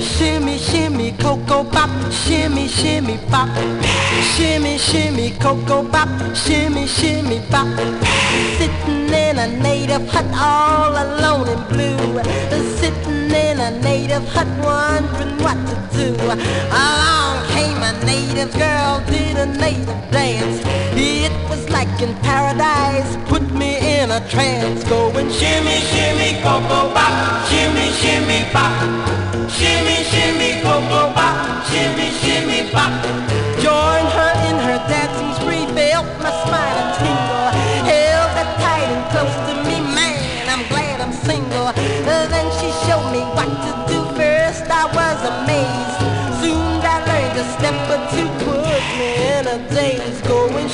Shimmy, shimmy, cocoa pop, shimmy, shimmy pop. Shimmy, shimmy, cocoa pop, shimmy, shimmy pop. Sitting in a native hut all alone in blue. Sitting in a native hut wondering what to do. Along came a native girl, did a native dance. It was like in paradise, put me in a trance going shimmy, shimmy, coco bop, shimmy, shimmy bop, shimmy, shimmy, coco bop, shimmy, shimmy bop. Join her in her dancing spree.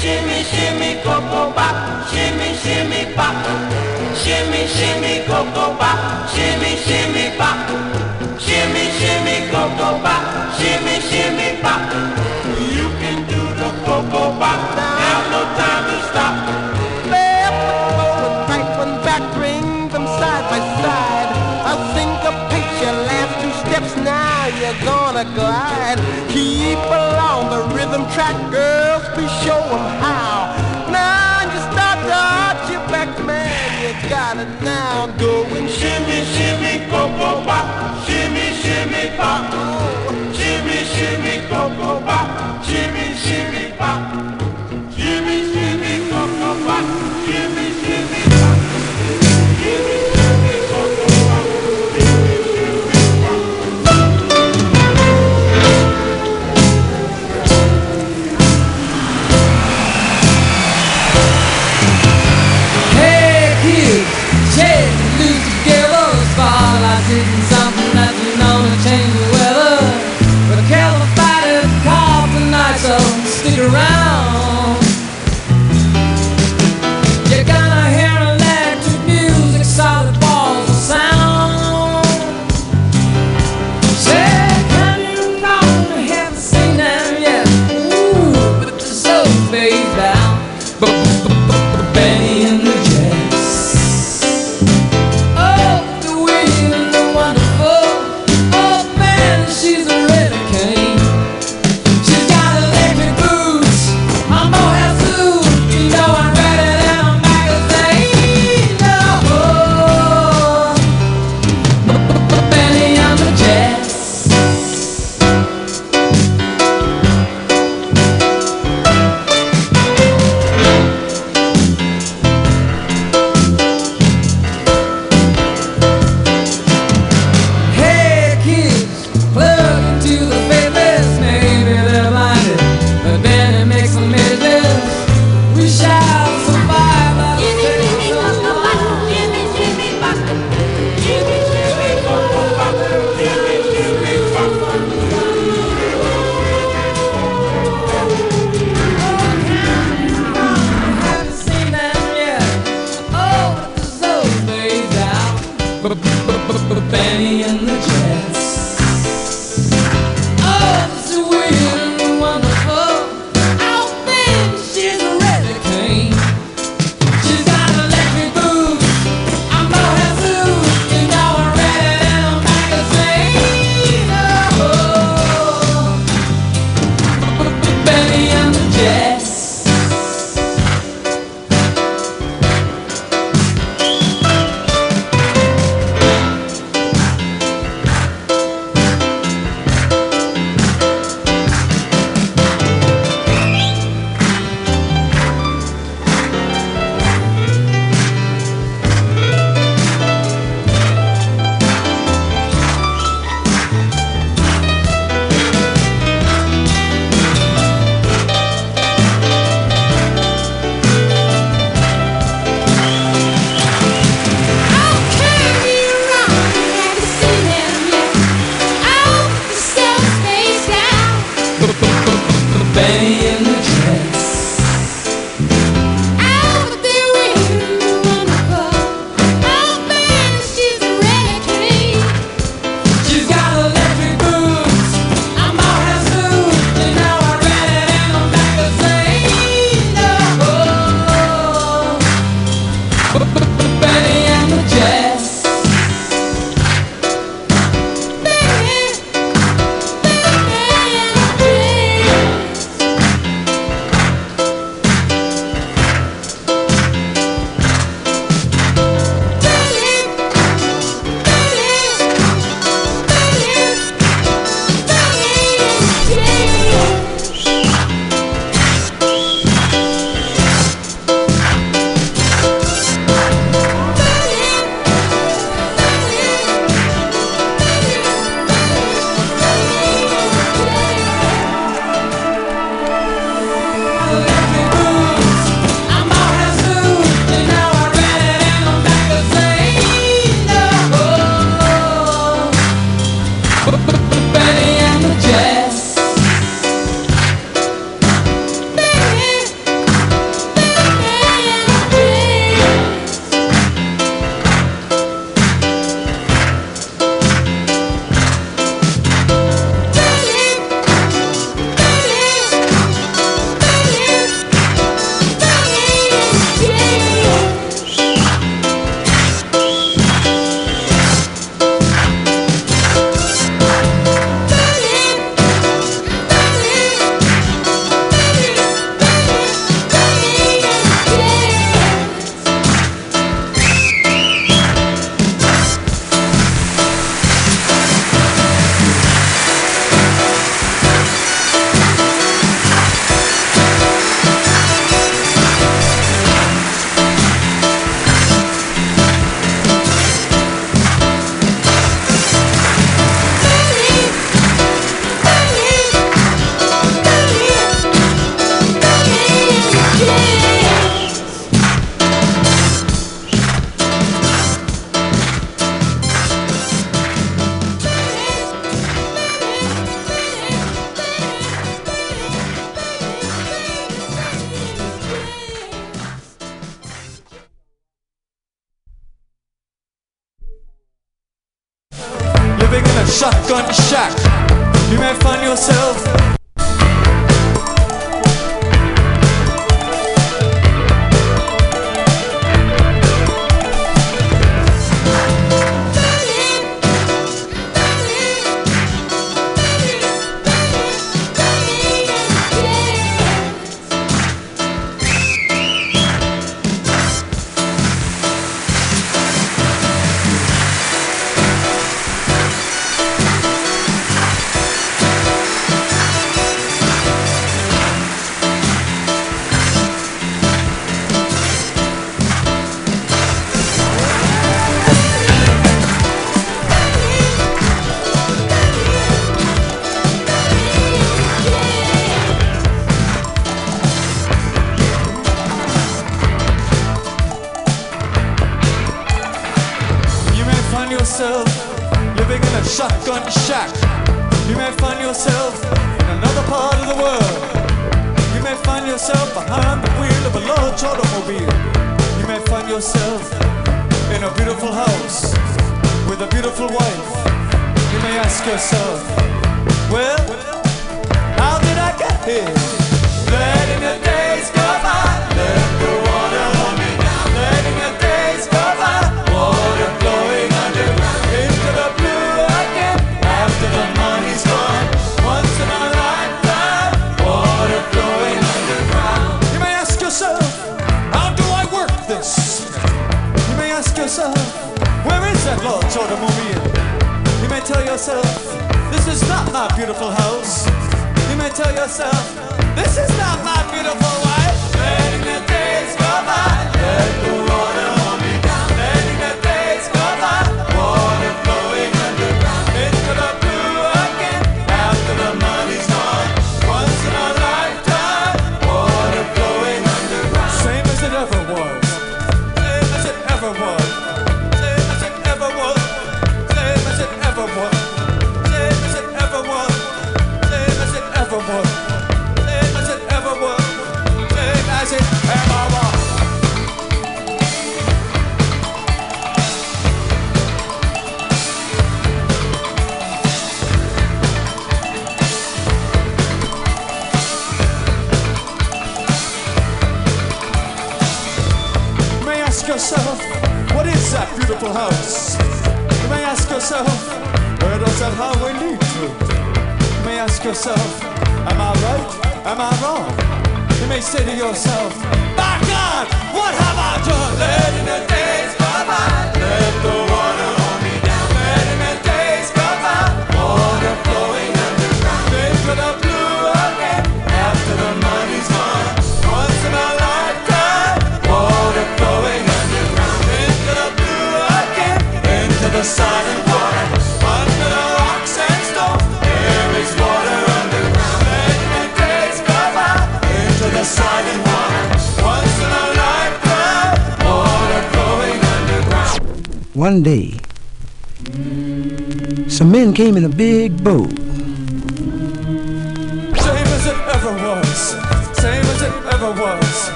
shimmy, shimmy, coco pop, shimmy, shimmy pop, shimmy, shimmy coco pop, shimmy, shimmy pop, shimmy, shimmy coco pop, shimmy, shimmy pop. You can do the coco pop. Now no time to.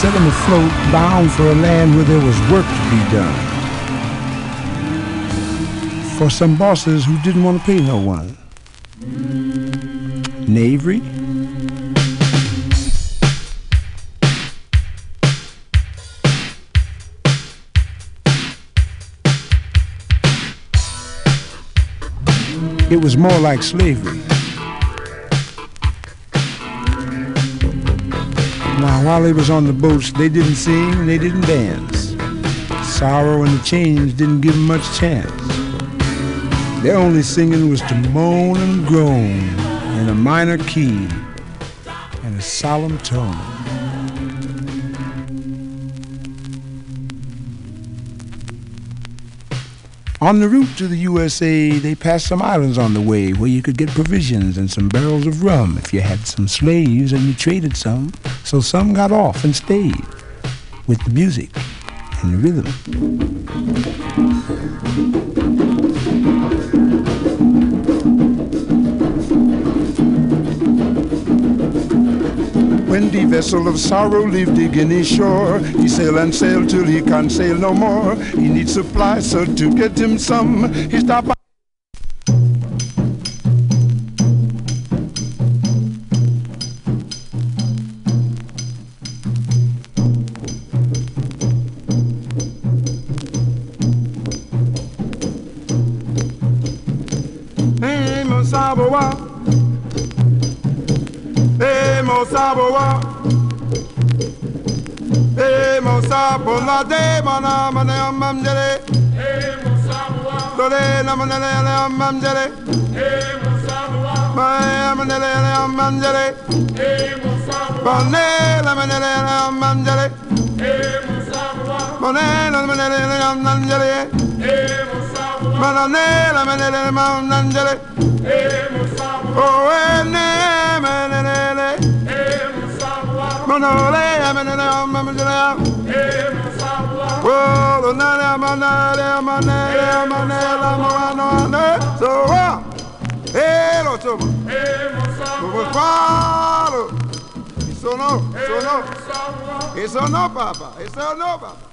Set them afloat bound for a land where there was work to be done. for some bosses who didn't want to pay no one. Knavery? It was more like slavery. While they was on the boats, they didn't sing, and they didn't dance. Sorrow and the change didn't give 'em much chance. Their only singing was to moan and groan in a minor key and a solemn tone. On the route to the USA, they passed some islands on the way where you could get provisions and some barrels of rum if you had some slaves and you traded some. So some got off and stayed with the music and the rhythm. When the vessel of sorrow leave the Guinea shore, he sail and sail till he can't sail no more. He needs supplies, so to get him some, he stop Mosaboa. De mana mana. Hey, Mosaboa. Dole na mana na mamjere. Hey, Mosaboa. Ma mana na mamjere. Hey, Mosaboa. Bane la mana na mamjere. Hey, Mosaboa. Bane la mana na mamjere. Hey, Mosaboa. Manane la mana na mamjere. Oh, ene, menene, monole, menene, menene, oh, lo nane, manale, manele, manele, manele, so, ah, eh, lo tomo, come falo, e sono, sono, e sono papa, e sono papa.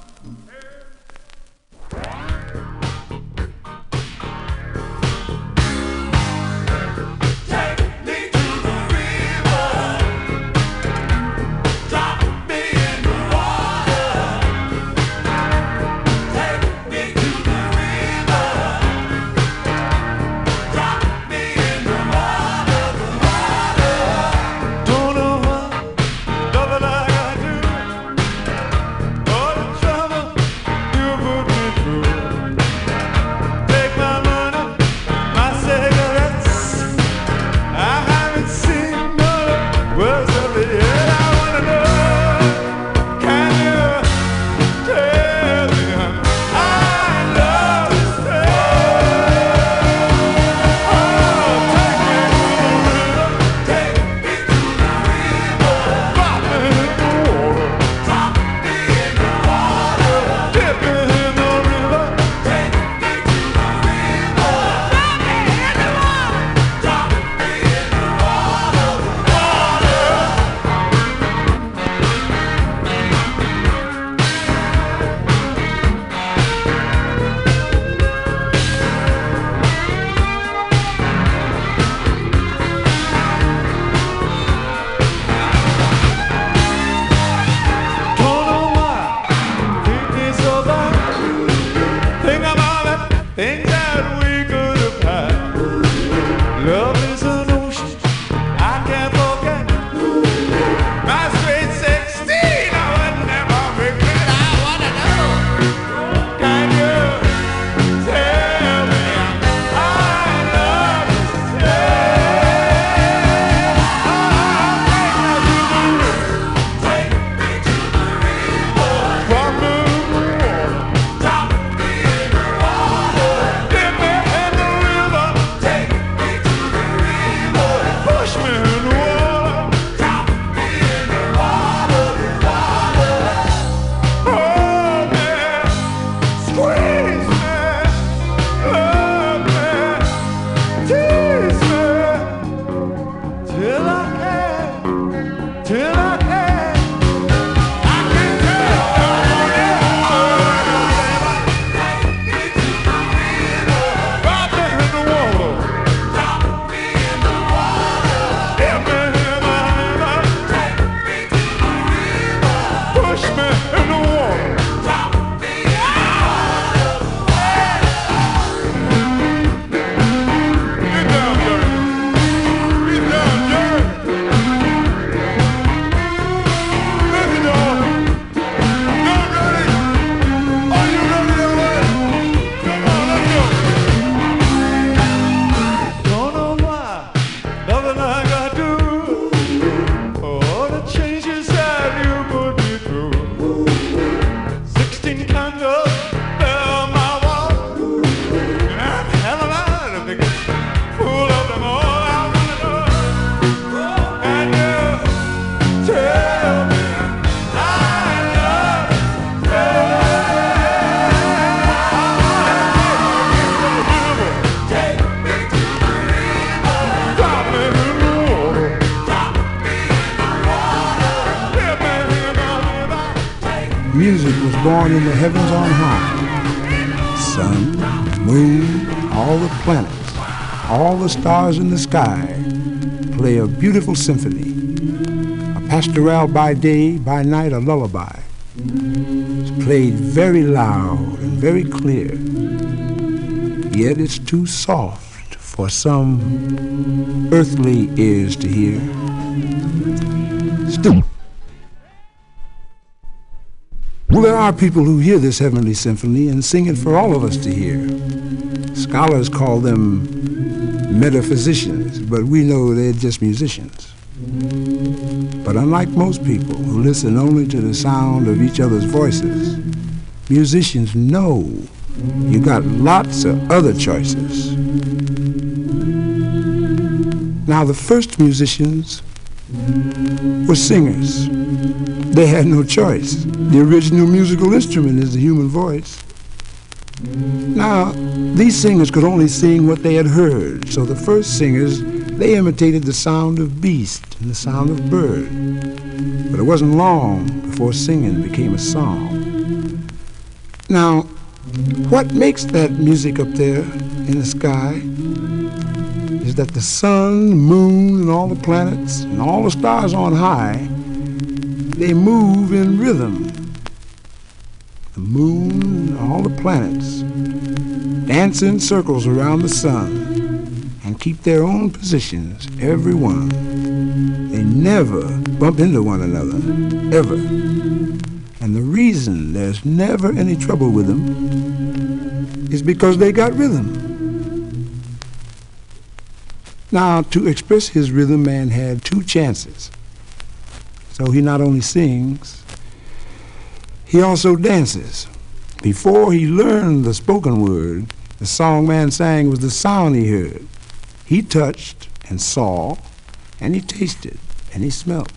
Born in the heavens on high. Sun, moon, all the planets, all the stars in the sky play a beautiful symphony. A pastoral by day, by night a lullaby. It's played very loud and very clear. Yet it's too soft for some earthly ears to hear. Well, there are people who hear this heavenly symphony and sing it for all of us to hear. Scholars call them metaphysicians, but we know they're just musicians. But unlike most people who listen only to the sound of each other's voices, musicians know you got lots of other choices. Now, the first musicians were singers. They had no choice. The original musical instrument is the human voice. Now, these singers could only sing what they had heard, so the first singers, they imitated the sound of beast and the sound of bird. But it wasn't long before singing became a song. Now, what makes that music up there in the sky is that the sun, moon, and all the planets, and all the stars on high, they move in rhythm. The moon and all the planets dance in circles around the sun and keep their own positions, every one. They never bump into one another, ever. And the reason there's never any trouble with them is because they got rhythm. Now, to express his rhythm, man had two chances. So he not only sings, he also dances. Before he learned the spoken word, the song man sang was the sound he heard. He touched and saw, and he tasted and he smelt.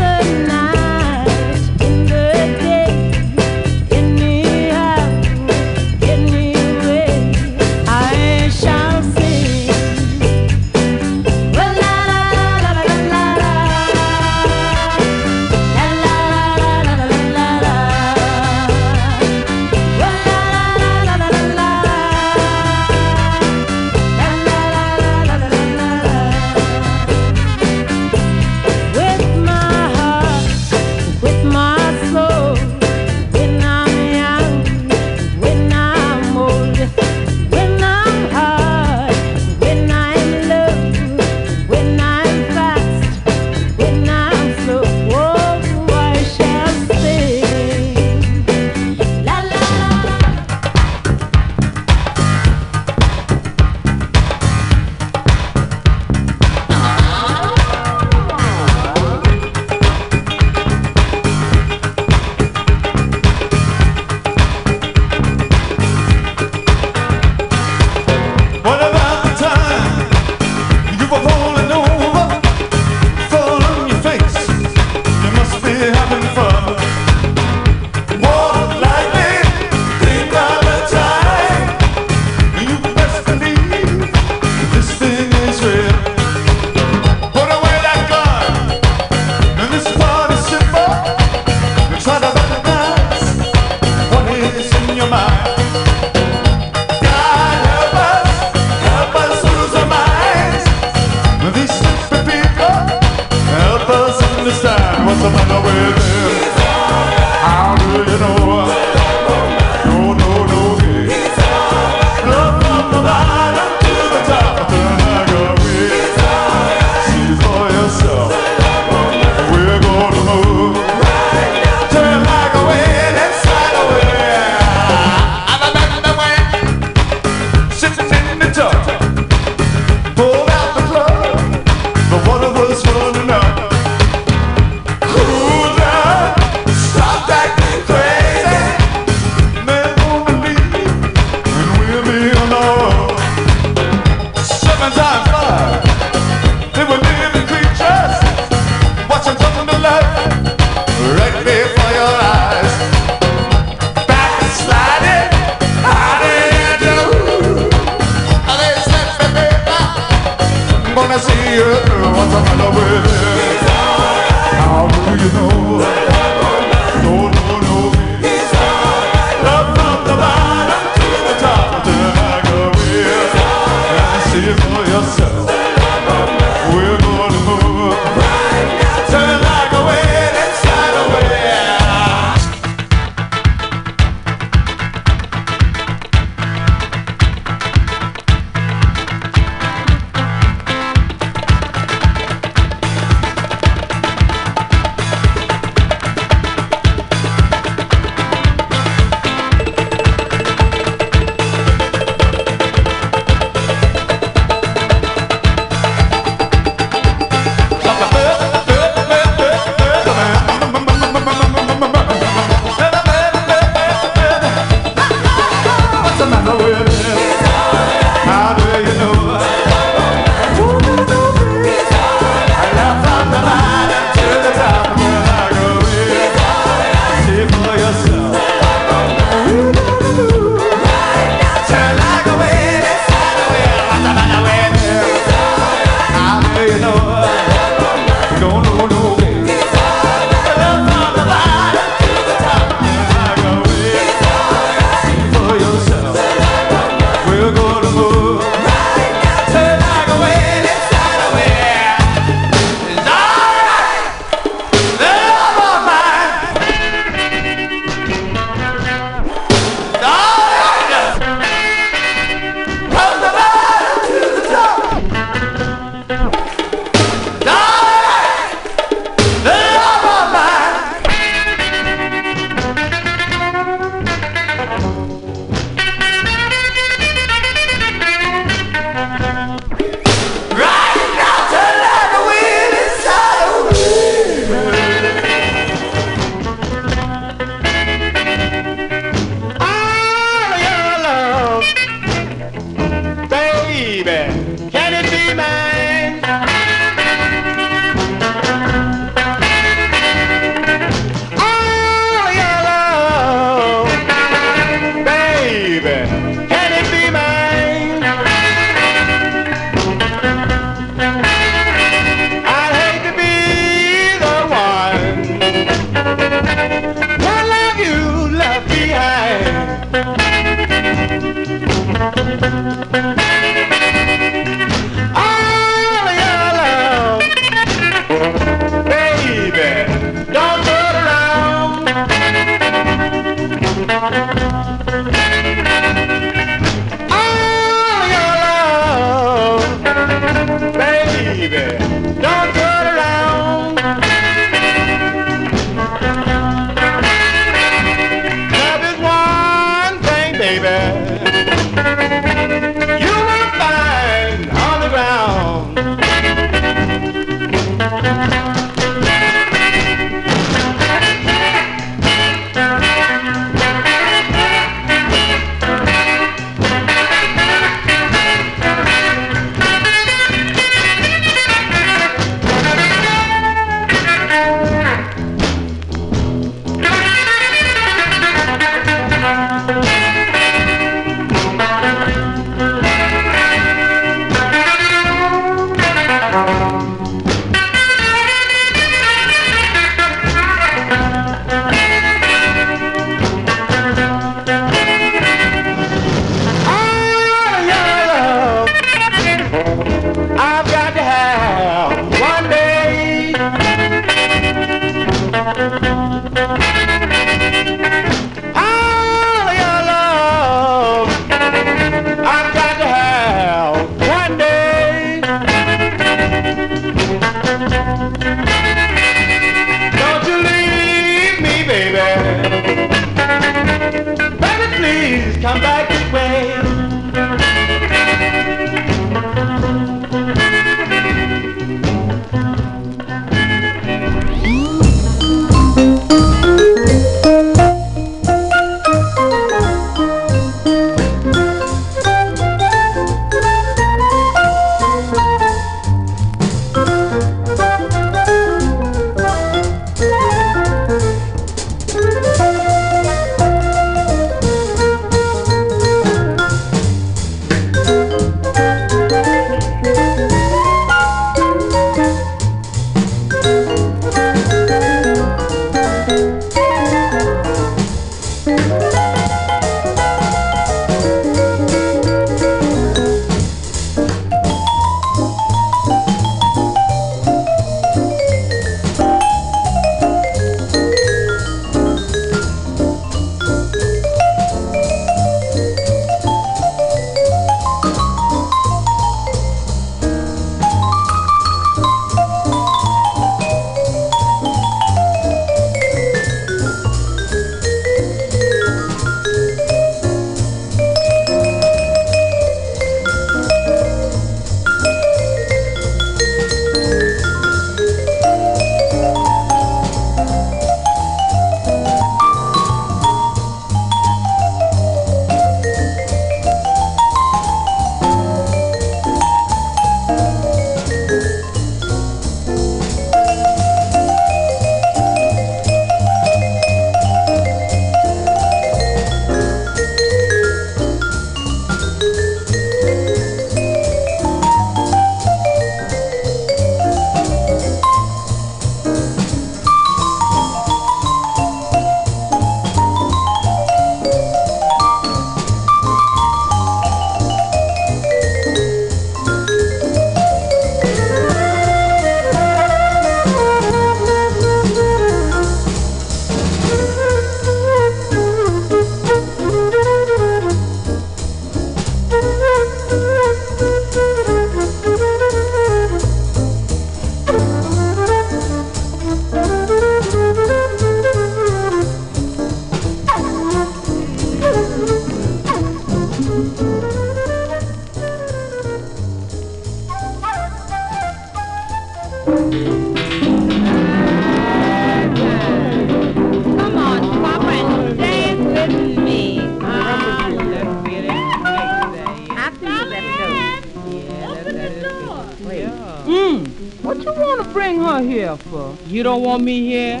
You don't want me here?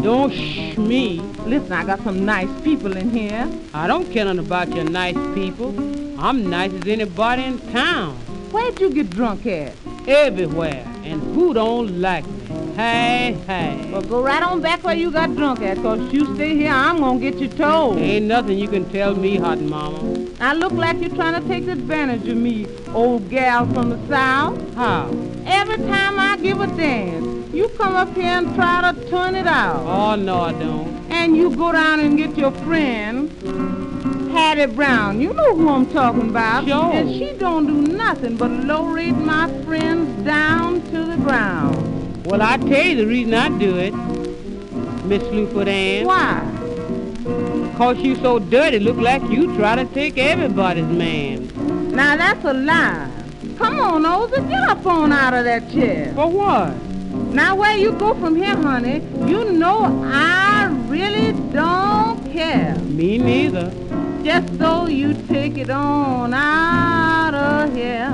Don't shh me. Listen, I got some nice people in here. I don't care nothing about your nice people. I'm nice as anybody in town. Where'd you get drunk at? Everywhere. And who don't like me? Hey, hey. Well, go right on back where you got drunk at, cause if you stay here, I'm gonna get you told. Ain't nothing you can tell me, hot mama. I look like you're trying to take advantage of me, old gal from the south. How? Every time I give a dance, you come up here and try to turn it out. Oh, no, I don't. And you go down and get your friend, Hattie Brown. You know who I'm talking about. Sure. And she don't do nothing but low rate my friends down to the ground. Well, I tell you the reason I do it, Miss Slewfoot Ann. Why? Cause you so dirty, look like you try to take everybody's man. Now that's a lie. Come on, Oza, get up on out of that chair. For what? Now where you go from here, honey, you know I really don't care. Me neither. Just so you take it on out of here.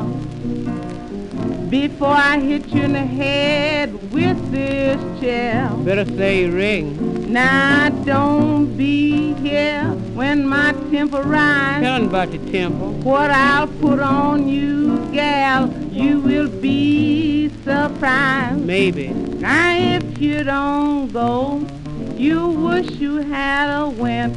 Before I hit you in the head with this chair. Better say ring. Now don't be here when my temper rise. Tell about your temper. What I'll put on you, gal, you will be surprised. Maybe. Now if you don't go, you wish you had a went.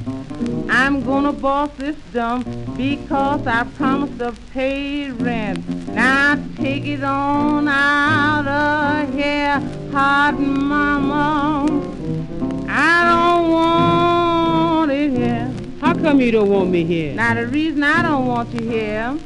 I'm gonna boss this dump because I promised to pay rent. Now take it on out of here, hot mama. I don't want it here. How come you don't want me here? Now the reason I don't want you here,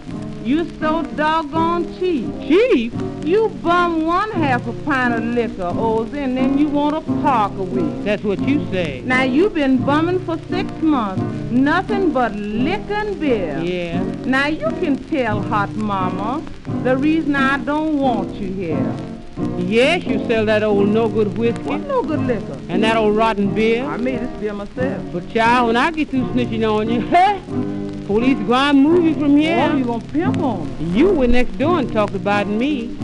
you so doggone cheap. Cheap? You bum one half a pint of liquor, Oz, and then you want a park a week. That's what you say. Now you've been bumming for six months, nothing but liquor and beer. Yeah. Now you can tell Hot Mama the reason I don't want you here. Yes, you sell that old no-good whiskey What no good liquor? and that old rotten beer. I made this beer myself. But child, when I get through snitching on you, huh? Police grind movie from here. Oh, you gonna pimp on me? You went next door and talked about me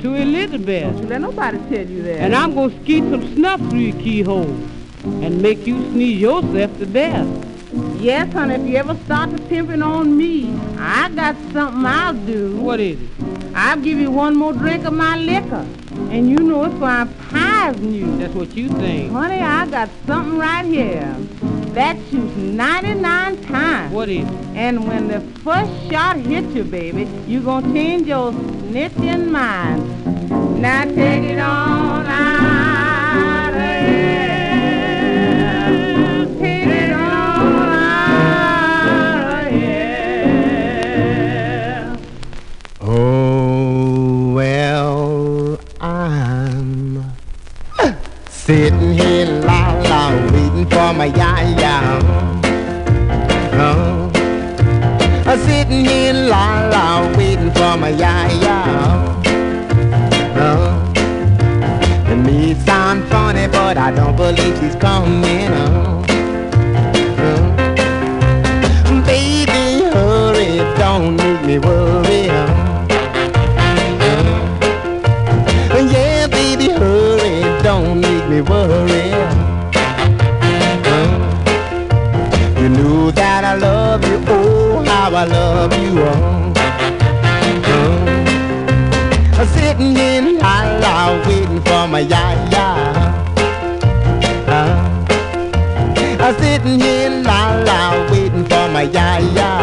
to Elizabeth. You let nobody tell you that. And I'm gonna skeet some snuff through your keyhole and make you sneeze yourself to death. Yes, honey, if you ever start to pimping on me, I got something I'll do. What is it? I'll give you one more drink of my liquor. And you know it's gonna you. That's what you think. Honey, I got something right here. That shoots 99 times. What is it? And when the first shot hits you, baby, you gonna change your snitching mind. Now take it on out of here. Take it on out of here. Oh, well, I'm sitting here la la waiting for my ya ya. Oh, I'm sitting here la la waiting for my ya ya. Oh, it may sound funny, but I don't believe she's coming. Oh. baby, hurry, don't make me worry. Oh. My ya. Uh, I'm sitting here la la waiting for my ya ya.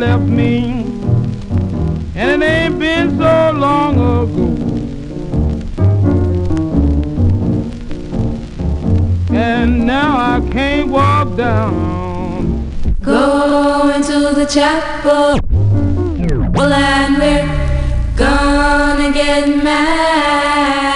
left me, and it ain't been so long ago. And now I can't walk down. Go into the chapel, well, and we're gonna get mad.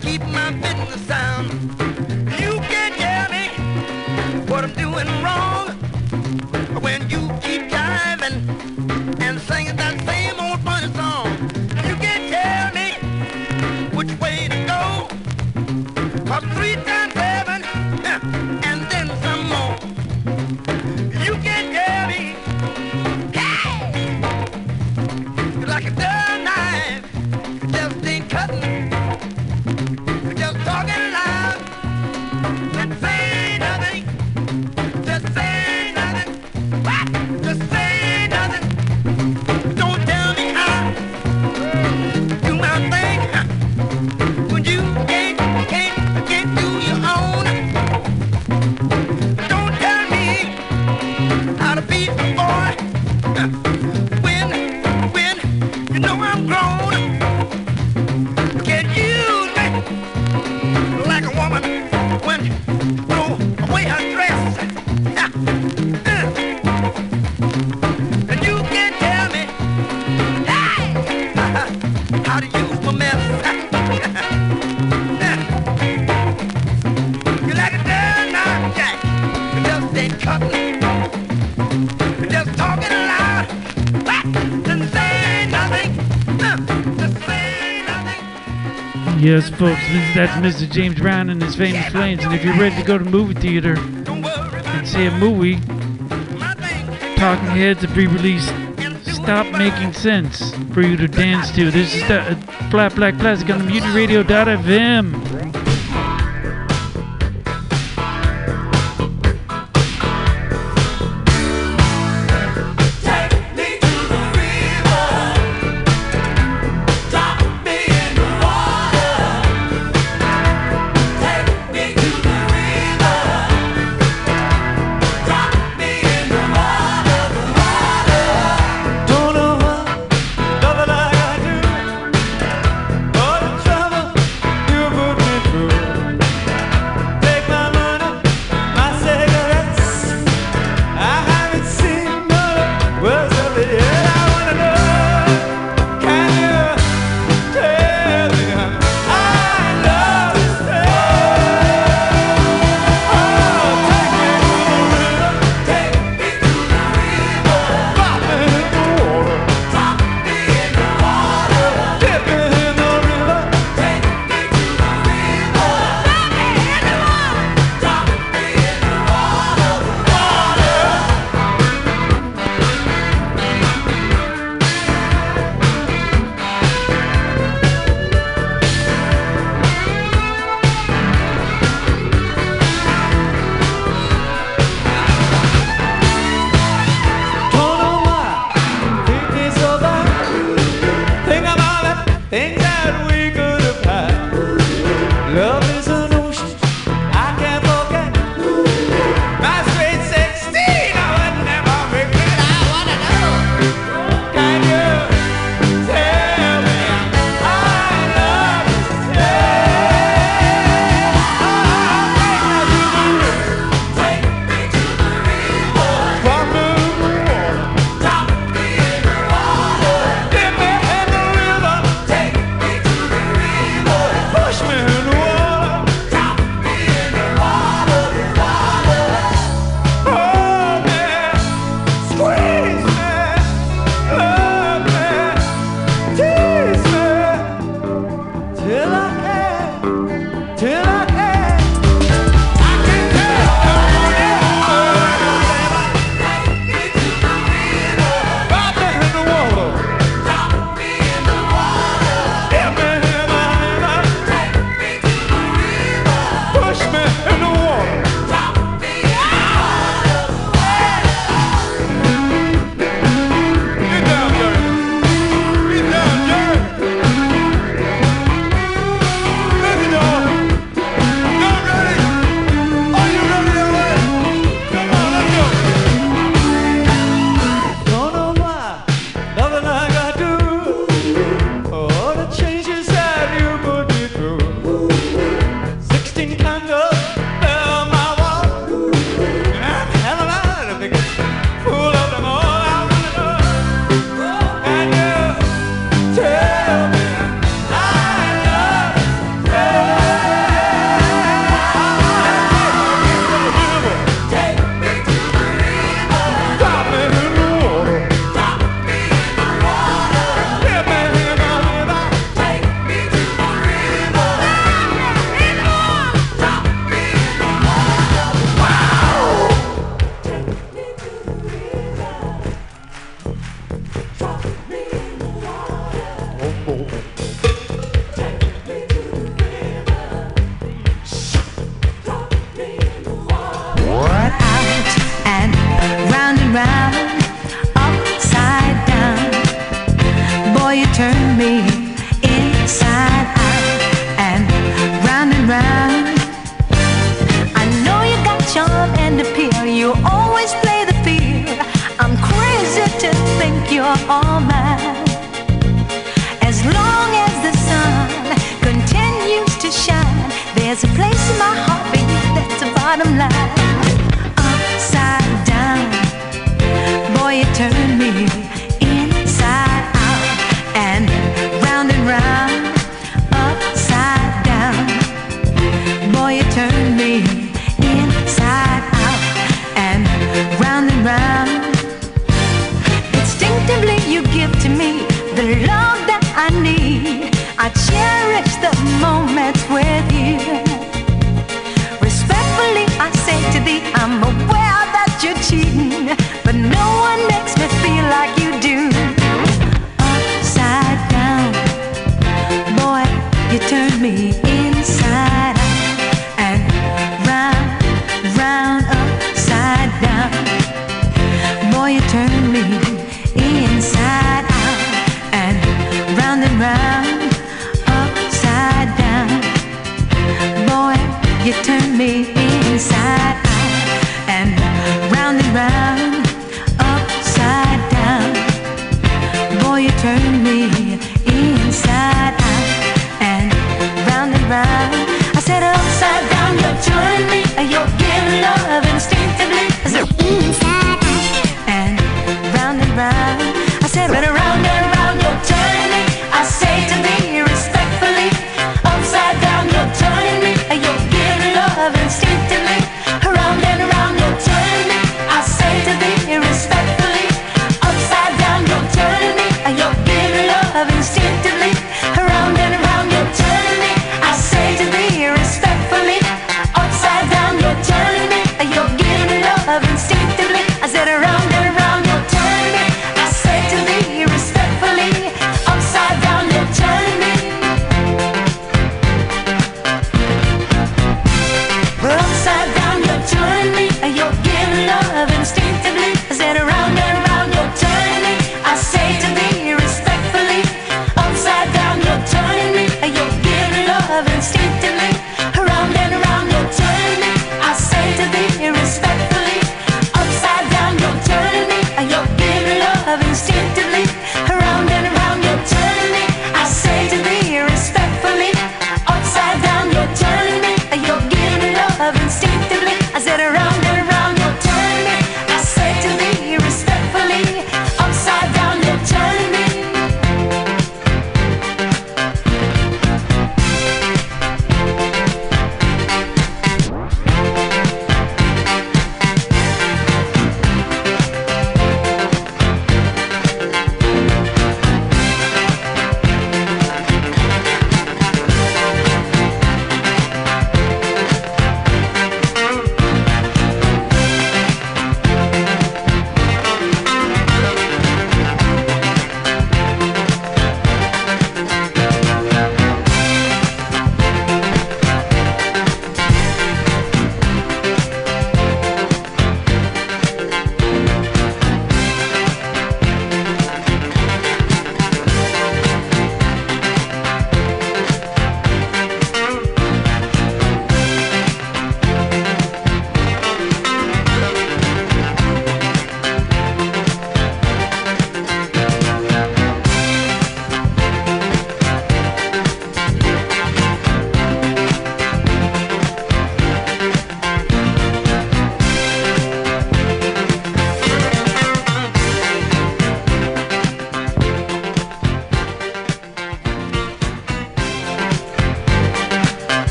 keep my business sound. Yes, folks, that's Mr. James Brown and his famous yeah. flames. And if you're ready to go to movie theater and see a movie, Talking Heads, a pre-release, Stop Making Sense for you to dance to. This is the uh, Flat Black Plastic on the Mutiny Radio.fm.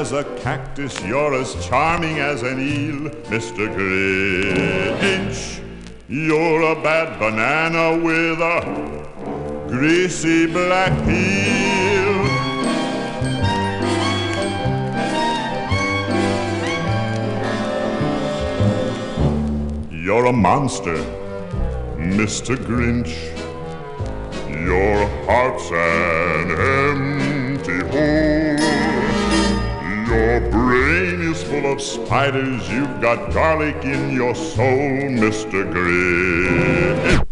as a cactus, you're as charming as an eel, Mr. Grinch. You're a bad banana with a greasy black peel. You're a monster, Mr. Grinch. Your heart's an empty hole. Your brain is full of spiders. You've got garlic in your soul, Mr. Grinch.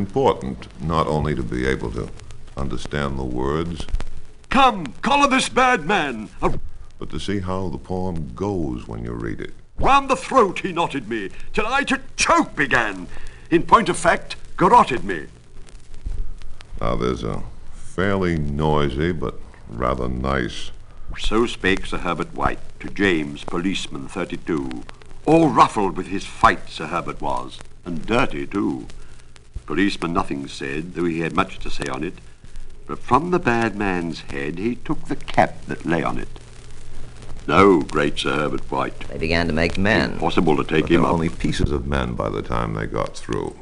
Important not only to be able to understand the words, Come, collar this bad man. but to see how the poem goes when you read it. Round the throat he knotted me, till I to choke began. In point of fact, garroted me. Now there's a fairly noisy but rather nice So spake Sir Herbert White to James, policeman 32. All ruffled with his fight, Sir Herbert was, and dirty too. Policeman nothing said, though he had much to say on it. But from the bad man's head he took the cap that lay on it. No, great Sir Herbert White. They began to make men. Impossible to take But him up. only pieces of men by the time they got through.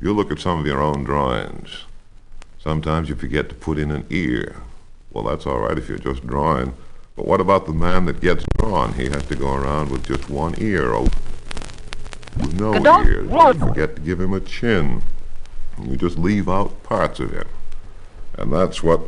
You look at some of your own drawings. Sometimes you forget to put in an ear. Well, that's all right if you're just drawing. But what about the man that gets drawn? He has to go around with just one ear open. With no Gadot, ears. what? You forget to give him a chin. You just leave out parts of him. And that's what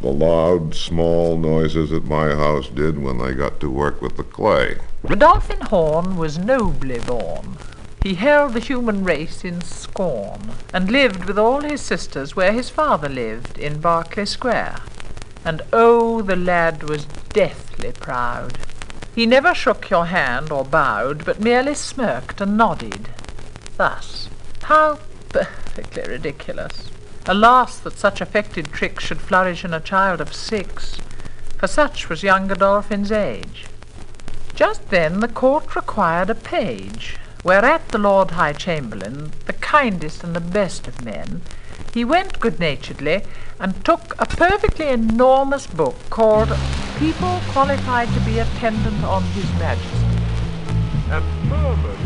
the loud, small noises at my house did when they got to work with the clay. Godolphin Horn was nobly born. He held the human race in scorn, and lived with all his sisters where his father lived, in Berkeley Square. And oh, the lad was deathly proud. He never shook your hand or bowed, but merely smirked and nodded. Thus. How perfectly ridiculous. Alas, that such affected tricks should flourish in a child of six, for such was young Godolphin's age. Just then the court required a page, whereat the Lord High Chamberlain, the kindest and the best of men, he went good-naturedly and took a perfectly enormous book called People Qualified to be Attendant on His Majesty. And murmured,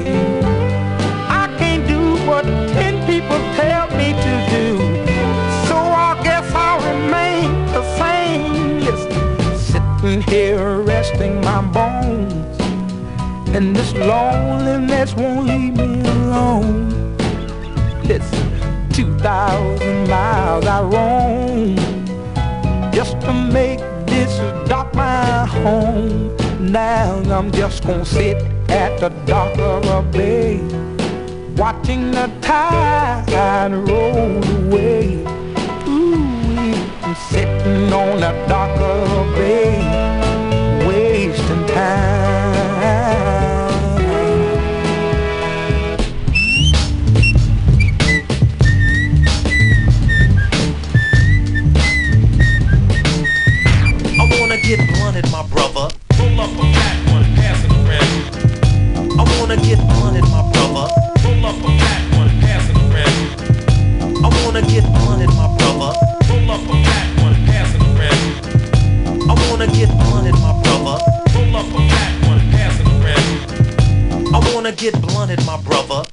Sitting here resting my bones. And this loneliness won't leave me alone. Listen, 2,000 miles I roam just to make this dock my home. Now I'm just gonna sit at the dock of a bay, watching the tide roll away. Ooh, I'm sitting on the dock of a bay, wasting time. I wanna get blunted, my brother. Roll up a fat one, pass it around. I wanna get get blunted, my brother.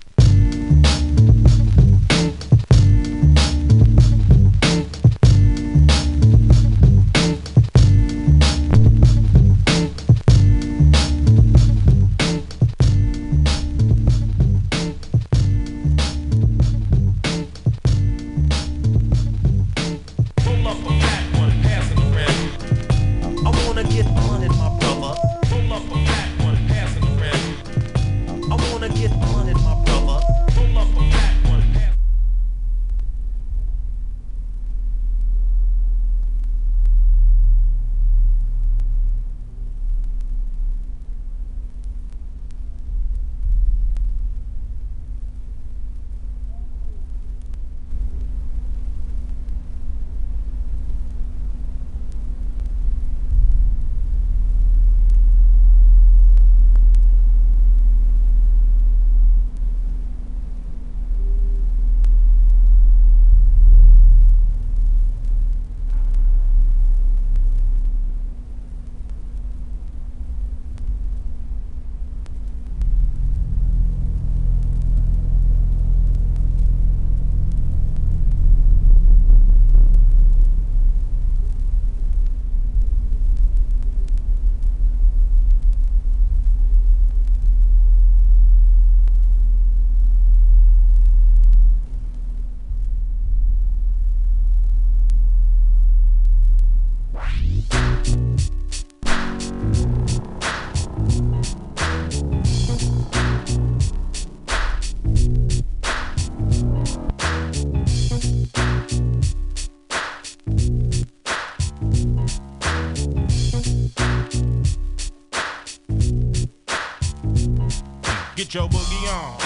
On.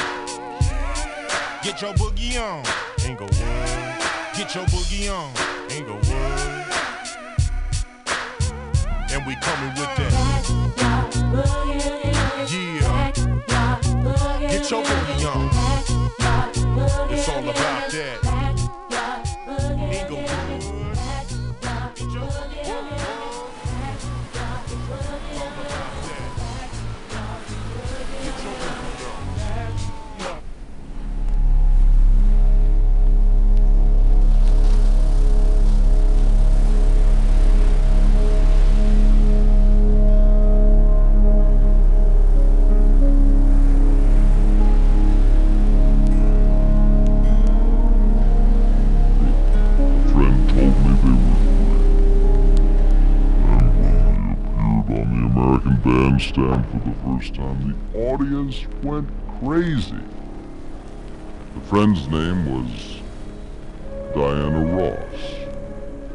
Get your boogie on. Get your boogie on. Bandstand for the first time, the audience went crazy. The friend's name was Diana Ross,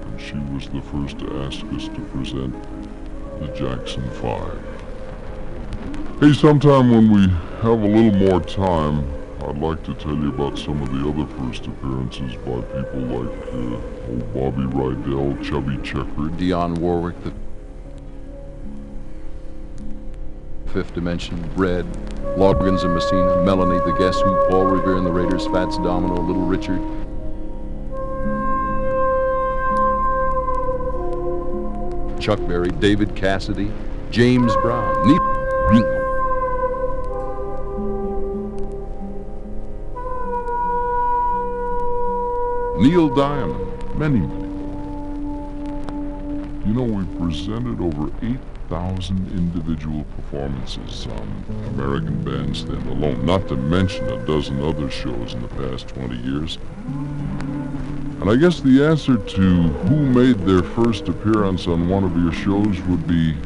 and she was the first to ask us to present the Jackson Five. Hey, sometime when we have a little more time, I'd like to tell you about some of the other first appearances by people like uh, old Bobby Rydell, Chubby Checker, Dionne Warwick, the Fifth Dimension, Red, Loggins and Messina, Melanie, the Guess Who, Paul Revere and the Raiders, Fats Domino, Little Richard. Chuck Berry, David Cassidy, James Brown, Ne- Neil Diamond, many, many. You know, we've presented over 8,000 individual performances on American Bandstand alone, not to mention a dozen other shows in the past 20 years. And I guess the answer to who made their first appearance on one of your shows would be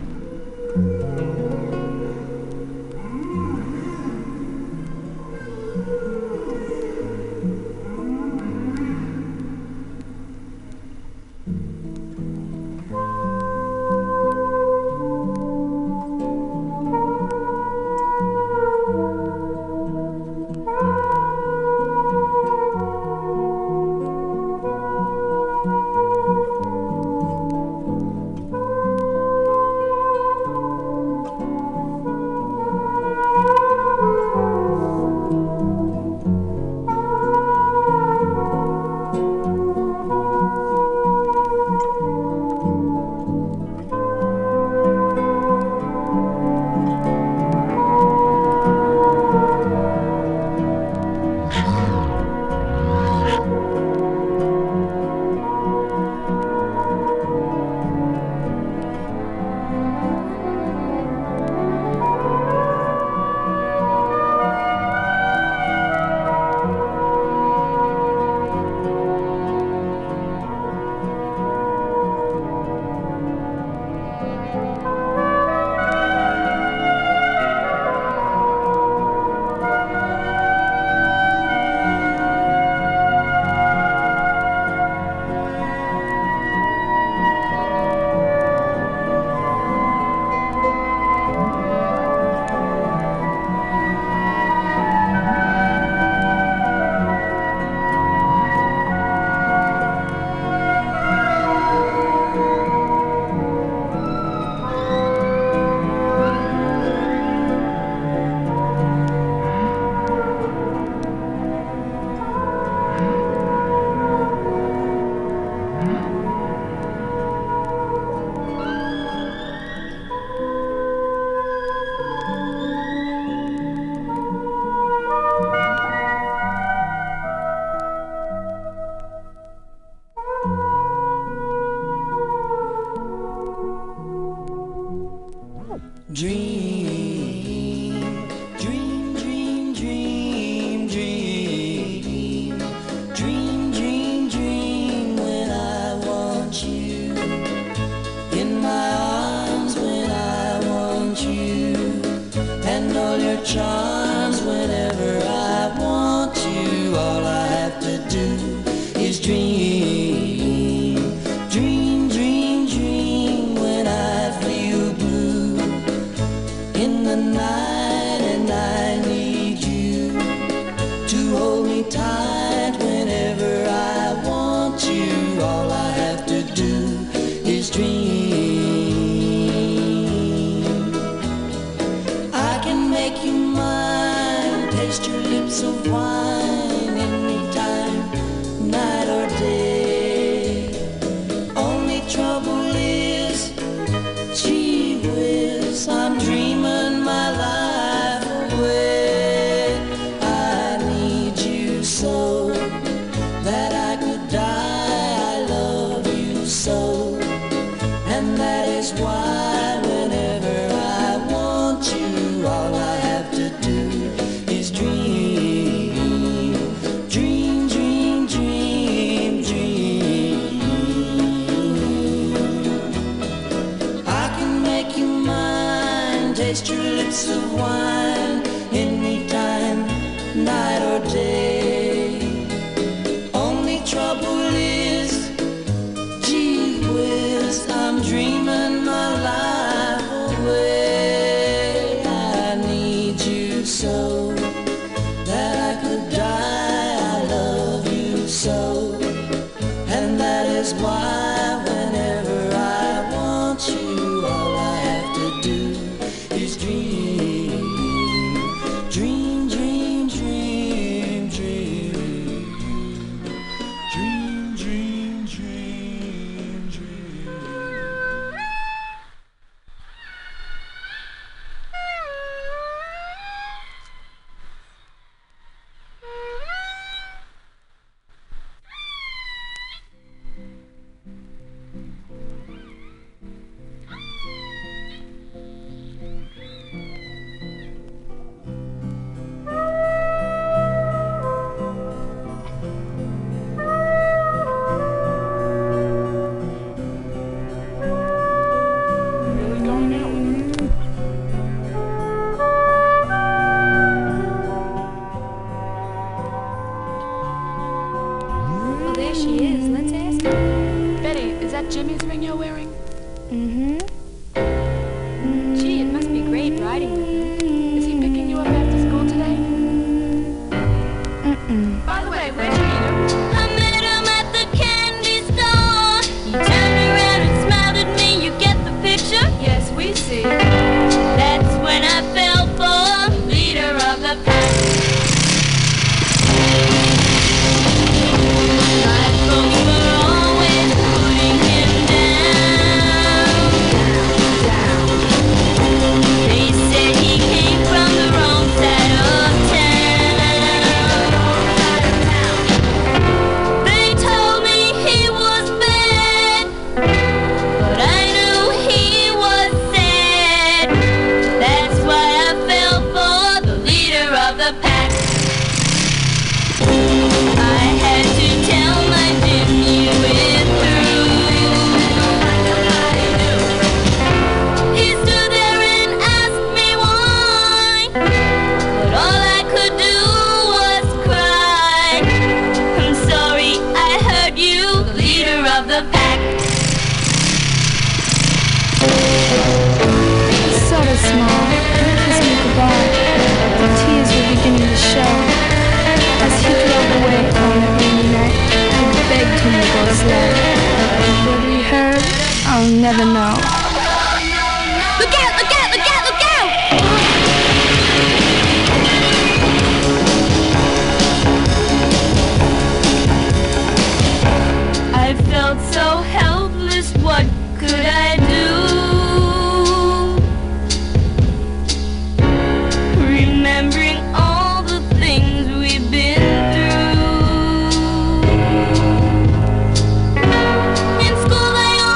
is why whenever I want you, all I have to do is dream, dream, dream, dream, dream. I can make you mine, taste your lips of wine.